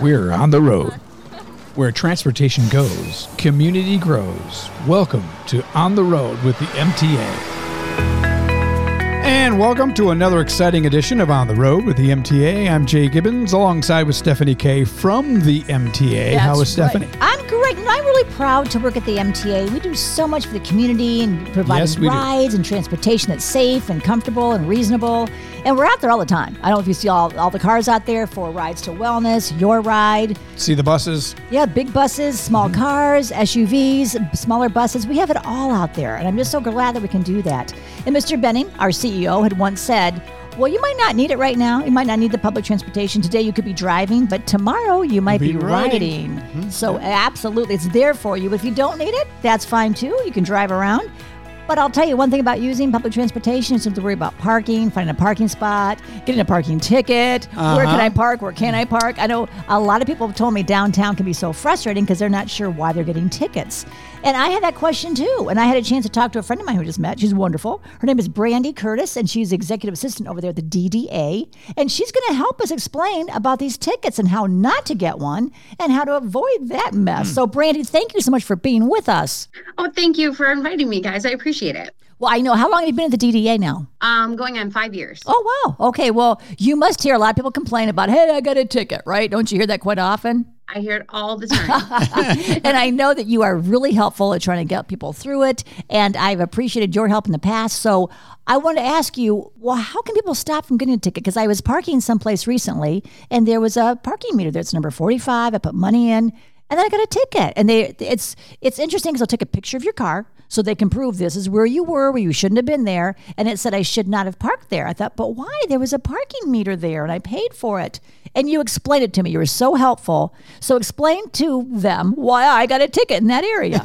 We're on the road. Where transportation goes, community grows. Welcome to On the Road with the MTA. And welcome to another exciting edition of On the Road with the MTA. I'm Jay Gibbons alongside with Stephanie Kay from the MTA. How is That's Stephanie? right. I'm great, and I'm really proud to work at the MTA. We do so much for the community and providing Yes, we do. rides and transportation that's safe and comfortable and reasonable. And we're out there all the time. I don't know if you see all, all the cars out there for rides to wellness, your ride. See the buses? Yeah, big buses, small Mm-hmm. cars, SUVs, smaller buses. We have it all out there. And I'm just so glad that we can do that. And Mr. Benning, our CEO, had once said, well, you might not need it right now. You might not need the public transportation. Today you could be driving, but tomorrow you might Be be, riding. riding. So, absolutely, it's there for you. If you don't need it, that's fine too. You can drive around. But I'll tell you one thing about using public transportation is don't have to worry about parking, finding a parking spot, getting a parking ticket. Where can uh-huh. I park? Where can I park? I know a lot of people have told me downtown can be so frustrating because they're not sure why they're getting tickets. And I had that question too. And I had a chance to talk to a friend of mine who I just met. She's wonderful. Her name is Brandy Curtis, and she's executive assistant over there at the DDA. And she's going to help us explain about these tickets and how not to get one and how to avoid that mess. Hmm. So, Brandy, thank you so much for being with us. Oh, thank you for inviting me, guys. I appreciate it. Well, I know. How long have you been at the DDA now? Um, going on five years. Oh, wow. Okay. Well, you must hear a lot of people complain about, hey, I got a ticket, right? Don't you hear that quite often? I hear it all the time. and I know that you are really helpful at trying to get people through it. And I've appreciated your help in the past. So I want to ask you, well, how can people stop from getting a ticket? Because I was parking someplace recently and there was a parking meter that's number 45. I put money in and then I got a ticket. And they it's it's interesting because they'll take a picture of your car so they can prove this is where you were, where you shouldn't have been there. And it said I should not have parked there. I thought, but why? There was a parking meter there and I paid for it. And you explained it to me. You were so helpful. So explain to them why I got a ticket in that area.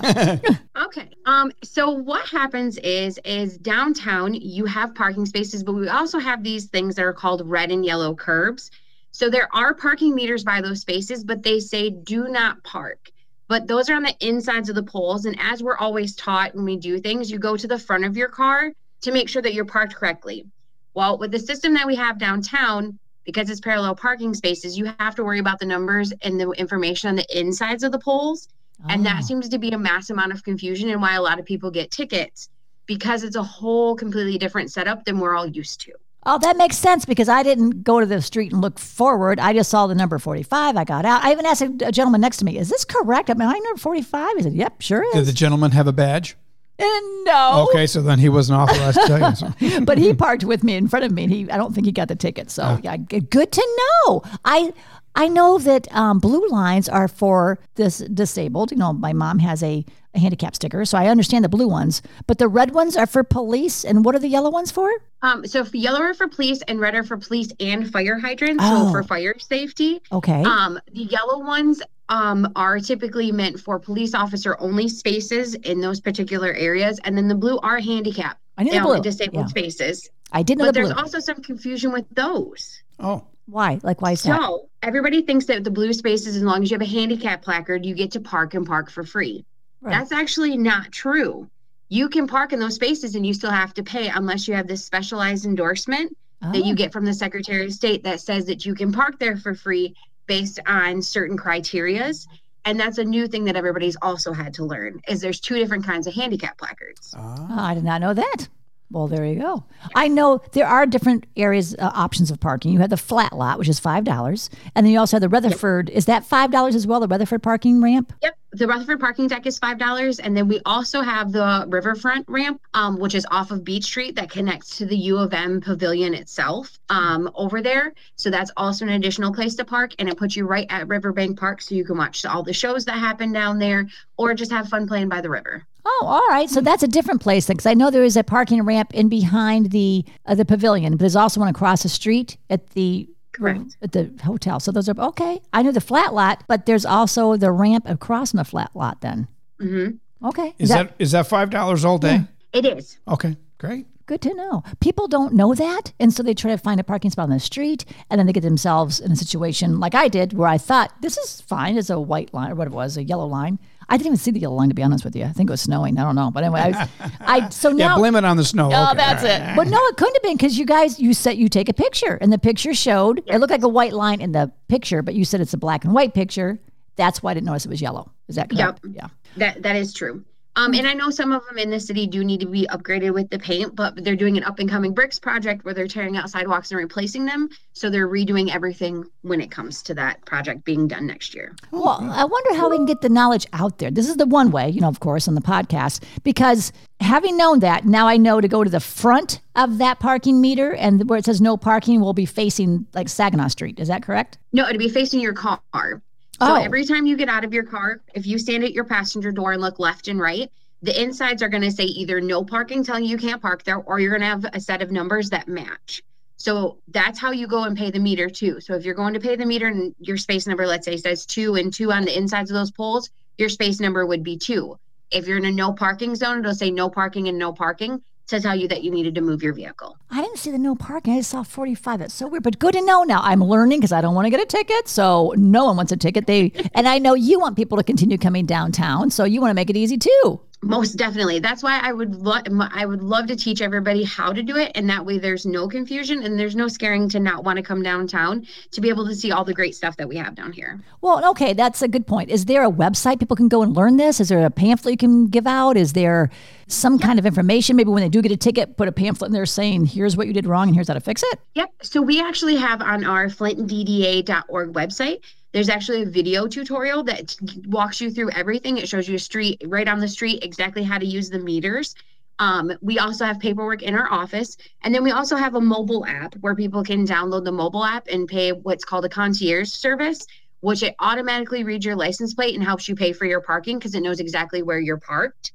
okay. Um, so what happens is is downtown you have parking spaces, but we also have these things that are called red and yellow curbs. So there are parking meters by those spaces, but they say do not park. But those are on the insides of the poles. And as we're always taught when we do things, you go to the front of your car to make sure that you're parked correctly. Well, with the system that we have downtown, because it's parallel parking spaces, you have to worry about the numbers and the information on the insides of the poles. And that Oh. seems to be a mass amount of confusion and why a lot of people get tickets because it's a whole completely different setup than we're all used to. Oh, that makes sense because I didn't go to the street and look forward. I just saw the number 45. I got out. I even asked a, gentleman next to me, is this correct? I mean, I number 45? He said, yep, sure Did is. the gentleman have a badge? And no. Okay, so then he wasn't authorized to tell you. So. but he parked with me in front of me, and he I don't think he got the ticket. So yeah, good to know. I I know that um, blue lines are for this disabled. You know, my mom has a, a handicap sticker, so I understand the blue ones. But the red ones are for police, and what are the yellow ones for? Um, so if yellow are for police and red are for police and fire hydrants, Oh. so for fire safety. Okay. Um, the yellow ones um, are typically meant for police officer only spaces in those particular areas, and then the blue are handicap I knew the blue. disabled Yeah. spaces. I didn't know But the there's blue. also some confusion with those. Oh, Why? Like why is that? So everybody thinks that the blue spaces, as long as you have a handicap placard, you get to park and park for free. Right. That's actually not true. You can park in those spaces and you still have to pay unless you have this specialized endorsement that you Oh. get from the Secretary of State that says that you can park there for free based on certain criterias. And that's a new thing that everybody's also had to learn is there's two different kinds of handicap placards. Oh, I did not know that. Well, there you go. I know there are different areas, uh, options of parking. You have the flat lot, which is five dollars, and then you also have the Rutherford. Is that five dollars as well? The Rutherford parking ramp. Yep. The Rutherford parking deck is five dollars, and then we also have the riverfront ramp, um, which is off of Beach Street that connects to the U of M pavilion itself, um, over there. So that's also an additional place to park, and it puts you right at Riverbank Park, so you can watch all the shows that happen down there, or just have fun playing by the river. Oh, all right. So that's a different place because I know there is a parking ramp in behind the uh, the pavilion, but there's also one across the street at the Correct. at the hotel. So those are okay. I know the flat lot, but there's also the ramp across from the flat lot. Then hmm okay, is that is that five dollars all day? It is. Okay, great. Good to know. People don't know that. And so they try to find a parking spot on the street and then they get themselves in a situation like I did where I thought, this is fine as a white line or what it was, a yellow line. I didn't even see the yellow line to be honest with you. I think it was snowing. I don't know, but anyway, I, was, I so Yeah, now. blame it on the snow. Oh, Okay, that's it. But no, it couldn't have been because you guys, you said you take a picture, and the picture showed it looked like a white line in the picture, but you said it's a black and white picture. That's why I didn't notice it was yellow. Is that correct? Yep. Yeah. That that is true. Um, and I know some of them in the city do need to be upgraded with the paint, but they're doing an up and coming bricks project where they're tearing out sidewalks and replacing them. So they're redoing everything when it comes to that project being done next year. Well, I wonder how we can get the knowledge out there. This is the one way, you know, of course, on the podcast, because having known that, now I know to go to the front of that parking meter and where it says no parking will be facing like Saginaw Street. Is that correct? No, it'd be facing your car. Oh. So every time you get out of your car, if you stand at your passenger door and look left and right, the insides are going to say either no parking, telling you you can't park there, or you're going to have a set of numbers that match. So that's how you go and pay the meter too. So if you're going to pay the meter and your space number, let's say says two and two on the insides of those poles, your space number would be two. If you're in a no parking zone, it'll say no parking and no parking to tell you that you needed to move your vehicle. I didn't see the no parking. I saw 45. That's so weird, but good to know now. I'm learning because I don't want to get a ticket. So no one wants a ticket. They and I know you want people to continue coming downtown. So you want to make it easy too. Most definitely. That's why I would lo- I would love to teach everybody how to do it and that way there's no confusion and there's no scaring to not want to come downtown to be able to see all the great stuff that we have down here. Well, okay, that's a good point. Is there a website people can go and learn this? Is there a pamphlet you can give out? Is there some kind of information? Maybe when they do get a ticket, put a pamphlet in there saying, here's what you did wrong and here's how to fix it? Yep. So we actually have on our flintdda.org website there's actually a video tutorial that walks you through everything. It shows you a street right on the street exactly how to use the meters. Um, we also have paperwork in our office, and then we also have a mobile app where people can download the mobile app and pay what's called a concierge service, which it automatically reads your license plate and helps you pay for your parking because it knows exactly where you're parked.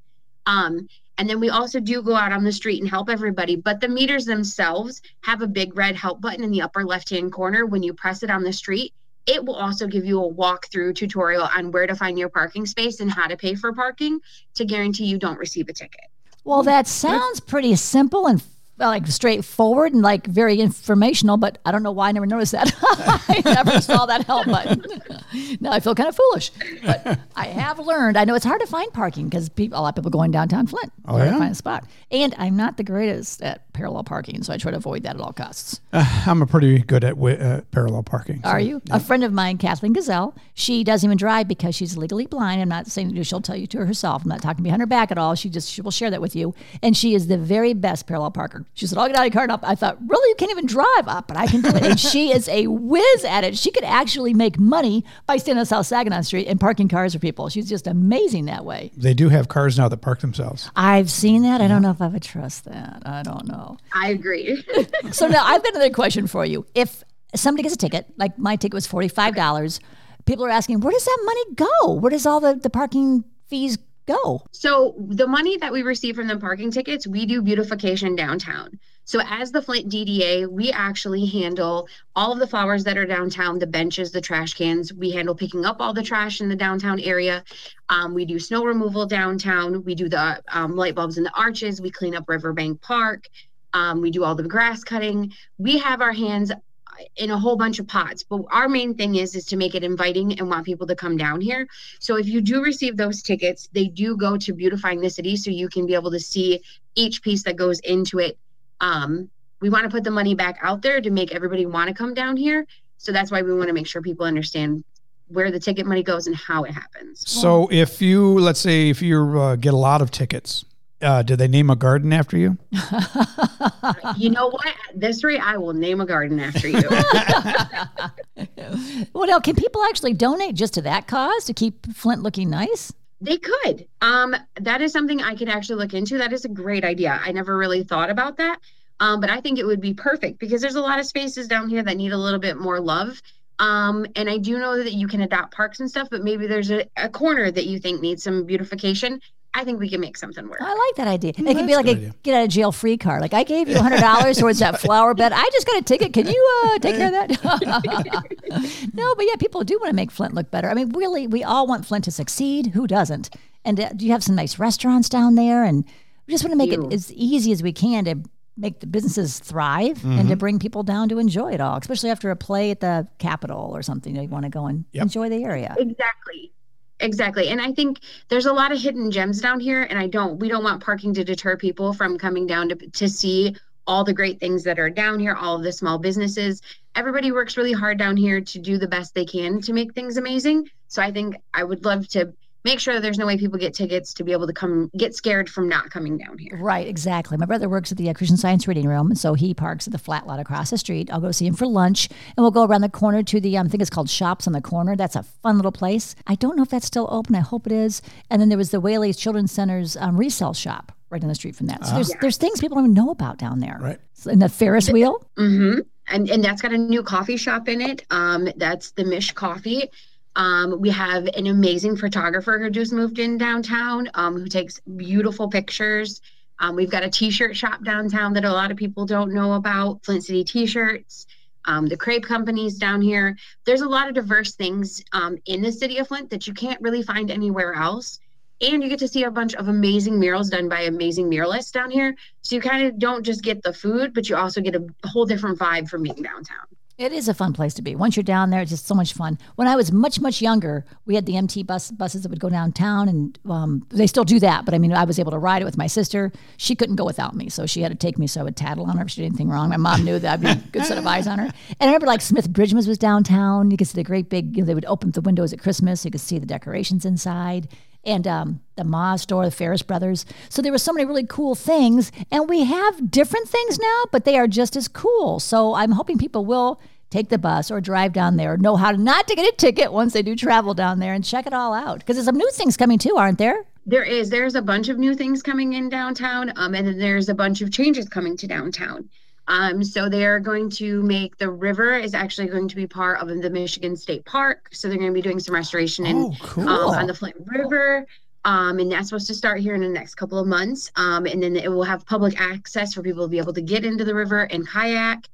Um, and then we also do go out on the street and help everybody, but the meters themselves have a big red help button in the upper left hand corner. When you press it on the street, it will also give you a walkthrough tutorial on where to find your parking space and how to pay for parking to guarantee you don't receive a ticket. Well, that sounds pretty simple and like straightforward and like very informational, but I don't know why I never noticed that. I never saw that help button. now I feel kind of foolish, but I have learned. I know it's hard to find parking because people, a lot of people going downtown Flint. Oh, yeah? find a spot. And I'm not the greatest at parallel parking, so I try to avoid that at all costs. I'm a pretty good at wi- uh, parallel parking. so- Are you? A friend of mine, Kathleen Gazelle, she doesn't even drive because she's legally blind. I'm not saying she'll tell you to herself. I'm not talking behind her back at all. She just she will share that with you. And she is the very best parallel parker. She said, I'll get out of your car. And up. I thought, really? You can't even drive up, but I can do it. and she is a whiz at it. She could actually make money by standing on South Saginaw Street and parking cars for people. She's just amazing that way. They do have cars now that park themselves. I've seen that. I don't know if I would trust that. I don't know. I agree. So now I've got another question for you. If somebody gets a ticket, like my ticket was forty-five dollars, people are asking, where does that money go? Where does all the, the parking fees go? So the money that we receive from the parking tickets, we do beautification downtown. So as the Flint DDA, we actually handle all of the flowers that are downtown, the benches, the trash cans. We handle picking up all the trash in the downtown area. Um, we do snow removal downtown. We do the um, light bulbs in the arches. We clean up Riverbank Park. Um, we do all the grass cutting. We have our hands in a whole bunch of pots. But our main thing is is to make it inviting and want people to come down here. So if you do receive those tickets they do go to beautifying the city so you can be able to see each piece that goes into it. Um, we want to put the money back out there to make everybody want to come down here. So that's why we want to make sure people understand where the ticket money goes and how it happens. So if you, let's say, if you uh, get a lot of tickets, uh, did they name a garden after you? you know what at this rate i will name a garden after you Well, now, can people actually donate just to that cause to keep Flint looking nice? They could. Um, that is something I could actually look into. That is a great idea. I never really thought about that. Um, but I think it would be perfect because there's a lot of spaces down here that need a little bit more love. Um, and I do know that you can adopt parks and stuff, but maybe there's a, a corner that you think needs some beautification. I think we can make something work. I like that idea. it could be like a a idea. get out of jail free card. Like I gave you hundred dollars towards that flower bed. I just got a ticket. Can you uh, take care of that? no, but yeah, people do want to make Flint look better. I mean, really, we all want Flint to succeed. Who doesn't? And uh, you have some nice restaurants down there, and we just want to make do. it as easy as we can to make the businesses thrive and to bring people down to enjoy it all, especially after a play at the Capitol or something. They want to go and Yep. enjoy the area. Exactly. Exactly. And I think there's a lot of hidden gems down here, and I don't. We don't want parking to deter people from coming down to to see all the great things that are down here, all of the small businesses. Everybody works really hard down here to do the best they can to make things amazing. So I think I would love to make sure there's no way people get tickets to be able to come get scared from not coming down here. Right, exactly. My brother works at the uh, Christian Science Reading Room, so he parks at the flat lot across the street. I'll go see him for lunch, and we'll go around the corner to the um, I think it's called Shops on the Corner. That's a fun little place. I don't know if that's still open. I hope it is. And then there was the Whaley's Children's Center's um, resale shop right down the street from that. So there's there's things people don't even know about down there. Right. So, and the Ferris wheel. Mm-hmm. And and that's got a new coffee shop in it. Um, that's the Mish Coffee. Um, we have an amazing photographer who just moved in downtown, um, who takes beautiful pictures. Um, we've got a T-shirt shop downtown that a lot of people don't know about. Flint City T-shirts. Um, the crepe companies down here. There's a lot of diverse things um, in the city of Flint that you can't really find anywhere else. And you get to see a bunch of amazing murals done by amazing muralists down here. So you kind of don't just get the food, but you also get a whole different vibe from being downtown. It is a fun place to be. Once you're down there, it's just so much fun. When I was much, much younger, we had the MT bus buses that would go downtown, and um, they still do that. But I mean, I was able to ride it with my sister. She couldn't go without me, so she had to take me so I would tattle on her if she did anything wrong. My mom knew that I'd be a good set of eyes on her. And I remember like Smith Bridgman's was downtown. You could see the great big, you know, they would open the windows at Christmas. You could see the decorations inside and um, the Ma store, the Ferris Brothers. So there were so many really cool things, and we have different things now, but they are just as cool. So I'm hoping people will take the bus or drive down there, know how not to get a ticket once they do travel down there, and check it all out. Because there's some new things coming too, aren't there? There is. There's a bunch of new things coming in downtown, um, and then there's a bunch of changes coming to downtown. Um, so they are going to make the river is actually going to be part of the Michigan State Park. So they're going to be doing some restoration in, Oh, cool. um, on the Flint River. Um, and that's supposed to start here in the next couple of months. Um, and then it will have public access for people to be able to get into the river and kayak.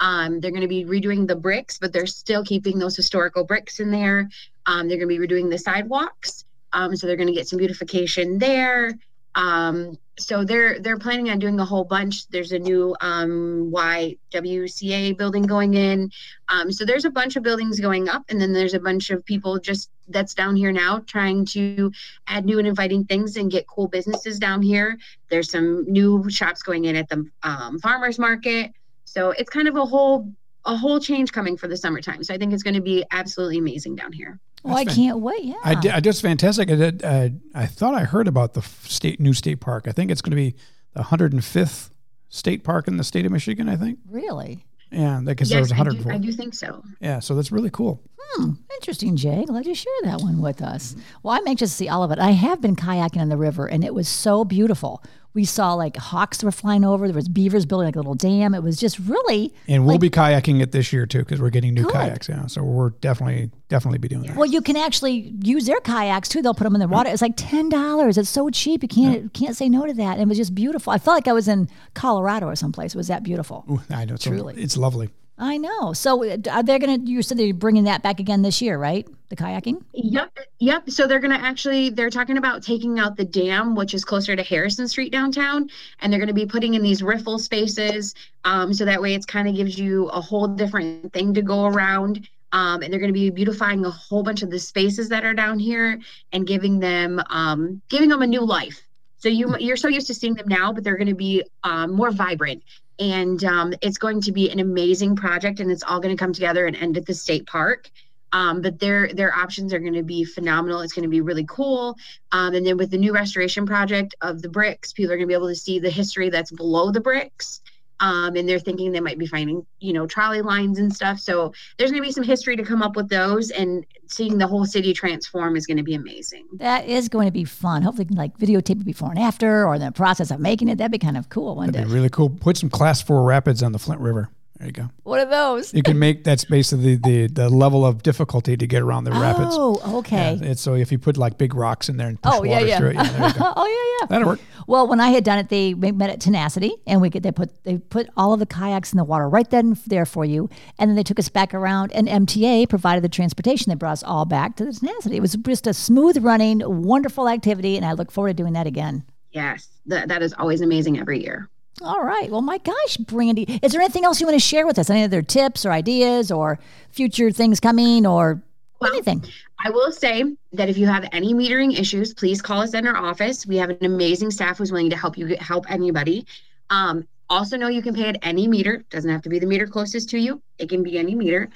Um, they're going to be redoing the bricks, but they're still keeping those historical bricks in there. Um, they're going to be redoing the sidewalks. Um, so they're going to get some beautification there. Um, so they're they're planning on doing a whole bunch. There's a new um, YWCA building going in. Um, so there's a bunch of buildings going up, and then there's a bunch of people just that's down here now trying to add new and inviting things and get cool businesses down here. There's some new shops going in at the um, farmers market. So it's kind of a whole a whole change coming for the summertime. So I think it's going to be absolutely amazing down here. Oh, I fan- can't wait. Yeah. I did. I just fantastic. I did. Uh, I thought I heard about the state new state park. I think it's going to be the 105th state park in the state of Michigan. I think. Really? Yeah, because there Yes, was I do, I do think so. Yeah, so that's really cool. Hmm, interesting, Jay. Glad you shared that one with us. Well, I'm anxious to see all of it. I have been kayaking on the river, and it was so beautiful. We saw like hawks were flying over. There was beavers building like a little dam. It was just really And we'll be kayaking it this year too because we're getting new Good. kayaks. Yeah, so we're definitely definitely be doing that. well. You can actually use their kayaks too. They'll put them in the water. It's like ten dollars. It's so cheap. You can't can't say no to that. And it was just beautiful. I felt like I was in Colorado or someplace. It was that beautiful? Ooh, I know. Truly. it's lovely. I know. So uh, are they going to? You said they're bringing that back again this year, right? The kayaking. Yep, yep. So they're gonna actually they're talking about taking out the dam, which is closer to Harrison Street downtown, and they're gonna be putting in these riffle spaces. Um, so that way it's kind of gives you a whole different thing to go around. Um, and they're going to be beautifying a whole bunch of the spaces that are down here and giving them um, giving them a new life. So you you're so used to seeing them now, but they're going to be um, more vibrant. And um, it's going to be an amazing project, and it's all going to come together and end at the state park. Um, but their their options are going to be phenomenal. It's going to be really cool. Um, and then with the new restoration project of the bricks, people are going to be able to see the history that's below the bricks. Um, and they're thinking they might be finding, you know, trolley lines and stuff. So there's going to be some history to come up with those, and seeing the whole city transform is going to be amazing. That is going to be fun. Hopefully, you can like videotape it before and after, or the process of making it. That'd be kind of cool one That'd day. be really cool. Put some class four rapids on the Flint River. There you go. What are those? You can make that's basically the the level of difficulty to get around the oh, rapids. Oh, okay. Yeah, it's so if you put like big rocks in there and push Oh, yeah, water yeah. through it, yeah, there you go. oh yeah, yeah. That'll work. Well, when I had done it, they met at Tenacity, and we could they put they put all of the kayaks in the water right then there for you, and then they took us back around, and MTA provided the transportation. They brought us all back to the Tenacity. It was just a smooth running, wonderful activity, and I look forward to doing that again. Yes, that, that is always amazing every year. All right. Well, my gosh, Brandy, is there anything else you want to share with us? Any other tips or ideas or future things coming or Well, anything. I will say that if you have any metering issues, please call us in our office. We have an amazing staff who's willing to help you help anybody. Um, also know you can pay at any meter. Doesn't have to be the meter closest to you. It can be any meter.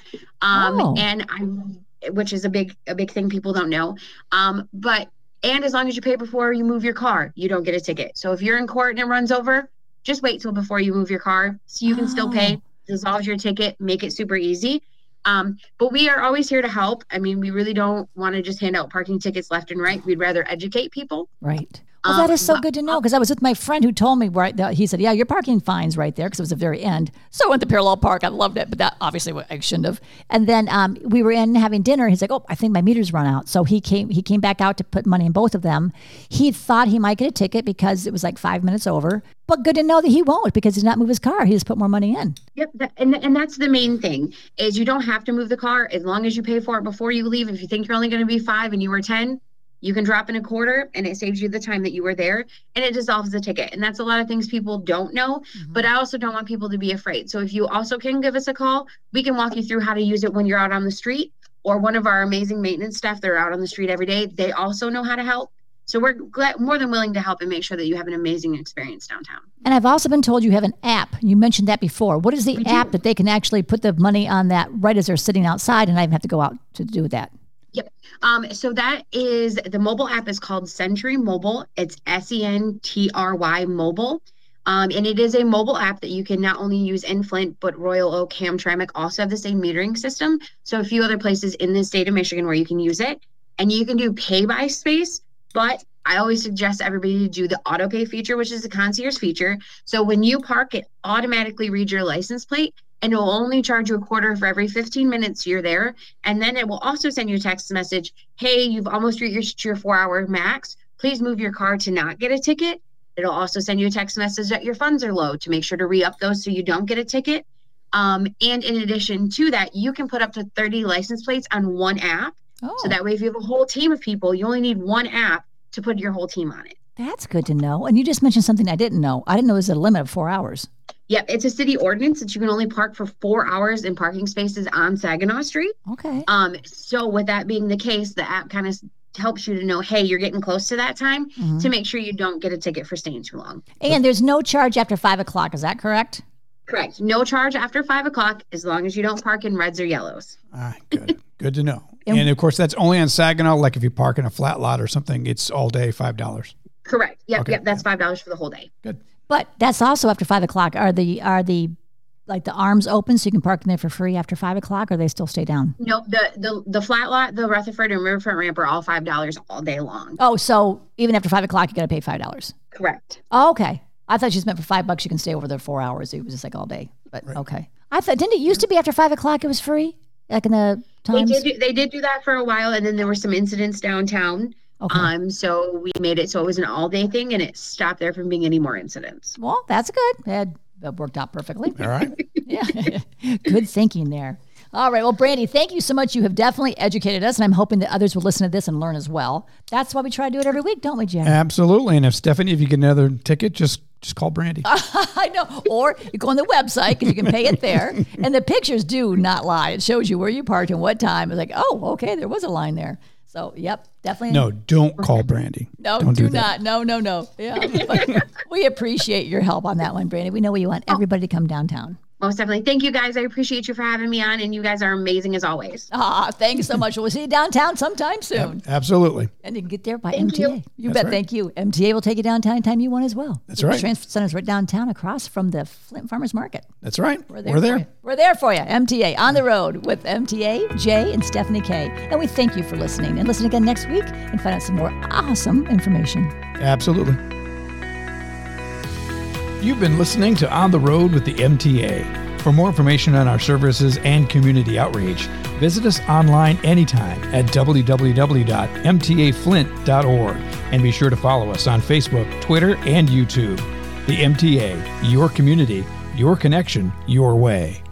Um, Oh. and I, which is a big a big thing people don't know. Um, but and as long as you pay before you move your car, you don't get a ticket. So if you're in court and it runs over, just wait till before you move your car so you can still Oh. pay. dissolve your ticket, make it super easy. Um, but we are always here to help. I mean, we really don't want to just hand out parking tickets left and right. We'd rather educate people. Right. Well, that Um, so good to know because I was with my friend who told me right. That he said, "Yeah, your parking fine's right there," because it was the very end. So I went to parallel park. I loved it, but that obviously I shouldn't have. And then um, we were in having dinner. He's like, "Oh, I think my meter's run out." So he came. He came back out to put money in both of them. He thought he might get a ticket because it was like five minutes over. But good to know that he won't because he's not move his car. He just put more money in. Yep, that, and and that's the main thing is you don't have to move the car as long as you pay for it before you leave. If you think you're only going to be five and you were ten, you can drop in a quarter, and it saves you the time that you were there, and it dissolves the ticket. And that's a lot of things people don't know. Mm-hmm. But I also don't want people to be afraid. So if you also can give us a call, we can walk you through how to use it when you're out on the street, or one of our amazing maintenance staff. They're out on the street every day. They also know how to help. So we're glad, more than willing to help and make sure that you have an amazing experience downtown. And I've also been told you have an app. You mentioned that before. What is the We do. app that they can actually put the money on that right as they're sitting outside, and I even have to go out to do that? Um, so that is the mobile app is called Sentry Mobile. It's S E N T R Y Mobile. Um, and it is a mobile app that you can not only use in Flint, but Royal Oak, Hamtramck also have the same metering system. So a few other places in the state of Michigan where you can use it. And you can do pay by space, but I always suggest everybody to do the auto pay feature, which is the concierge feature. So when you park, it automatically reads your license plate and it will only charge you a quarter for every 15 minutes you're there. And then it will also send you a text message Hey, you've almost reached your four hour max. Please move your car to not get a ticket. It'll also send you a text message that your funds are low to make sure to re up those so you don't get a ticket. Um, and in addition to that, you can put up to 30 license plates on one app. Oh, So that way, if you have a whole team of people, you only need one app to put your whole team on it. that's good to know. And you just mentioned something I didn't know. I didn't know there's a limit of four hours. Yep, it's a city ordinance that you can only park for four hours in parking spaces on Saginaw Street. Okay. Um, so with that being the case, the app kind of helps you to know, hey, you're getting close to that time Mhm. to make sure you don't get a ticket for staying too long. And there's no charge after five o'clock. Is that correct? Correct. No charge after five o'clock as long as you don't park in reds or yellows. All right, good. good to know. And- And of course, that's only on Saginaw. Like if you park in a flat lot or something, it's all day, $5. Correct. Yep. Okay, Yep. That's five dollars for the whole day. Good. But that's also after five o'clock. Are the are the like the arms open so you can park in there for free after five o'clock, or they still stay down? No, the the the flat lot, the Rutherford and Riverfront ramp are all five dollars all day long. Oh, so even after five o'clock, you got to pay five dollars. Correct. Oh, okay. I thought you just meant for five bucks you can stay over there four hours. It was just like all day. But okay. I thought didn't it used to be after five o'clock it was free? Like in the times? They did do, they did do that for a while, and then there were some incidents downtown. Okay. Um, so we made it so it was an all day thing, and it stopped there from being any more incidents. well, that's good. That, that worked out perfectly. All right. Yeah. Good thinking there. All right. Well, Brandy, thank you so much. You have definitely educated us, and I'm hoping that others will listen to this and learn as well. That's why we try to do it every week, don't we, Jen? Absolutely. And if Stephanie, if you get another ticket, just just call Brandy. I know. Or you go on the website because you can pay it there. and the pictures do not lie. It shows you where you parked and what time. It's like, oh, okay, there was a line there. So, yep, definitely. No, don't call Brandy. No, don't do, do not. No, no, no. Yeah. We appreciate your help on that one, Brandy. We know we want everybody to come downtown. Most definitely. Thank you guys. I appreciate you for having me on, and you guys are amazing as always. Ah, thanks so much. We'll see you downtown sometime soon. Absolutely. And you can get there by Thank MTA. you. You, bet. right. Thank you. MTA will take you downtown anytime you want as well. That's The right. Transfer Center's right downtown across from the Flint Farmers Market. That's right. We're there. We're For there. you. We're there for you. MTA on the road with MTA, Jay, and Stephanie K. And we thank you for listening. And listen again next week and find out some more awesome information. Absolutely. You've been listening to On the Road with the MTA. For more information on our services and community outreach, visit us online anytime at www.mtaflint.org and be sure to follow us on Facebook, Twitter, and YouTube. The MTA, your community, your connection, your way.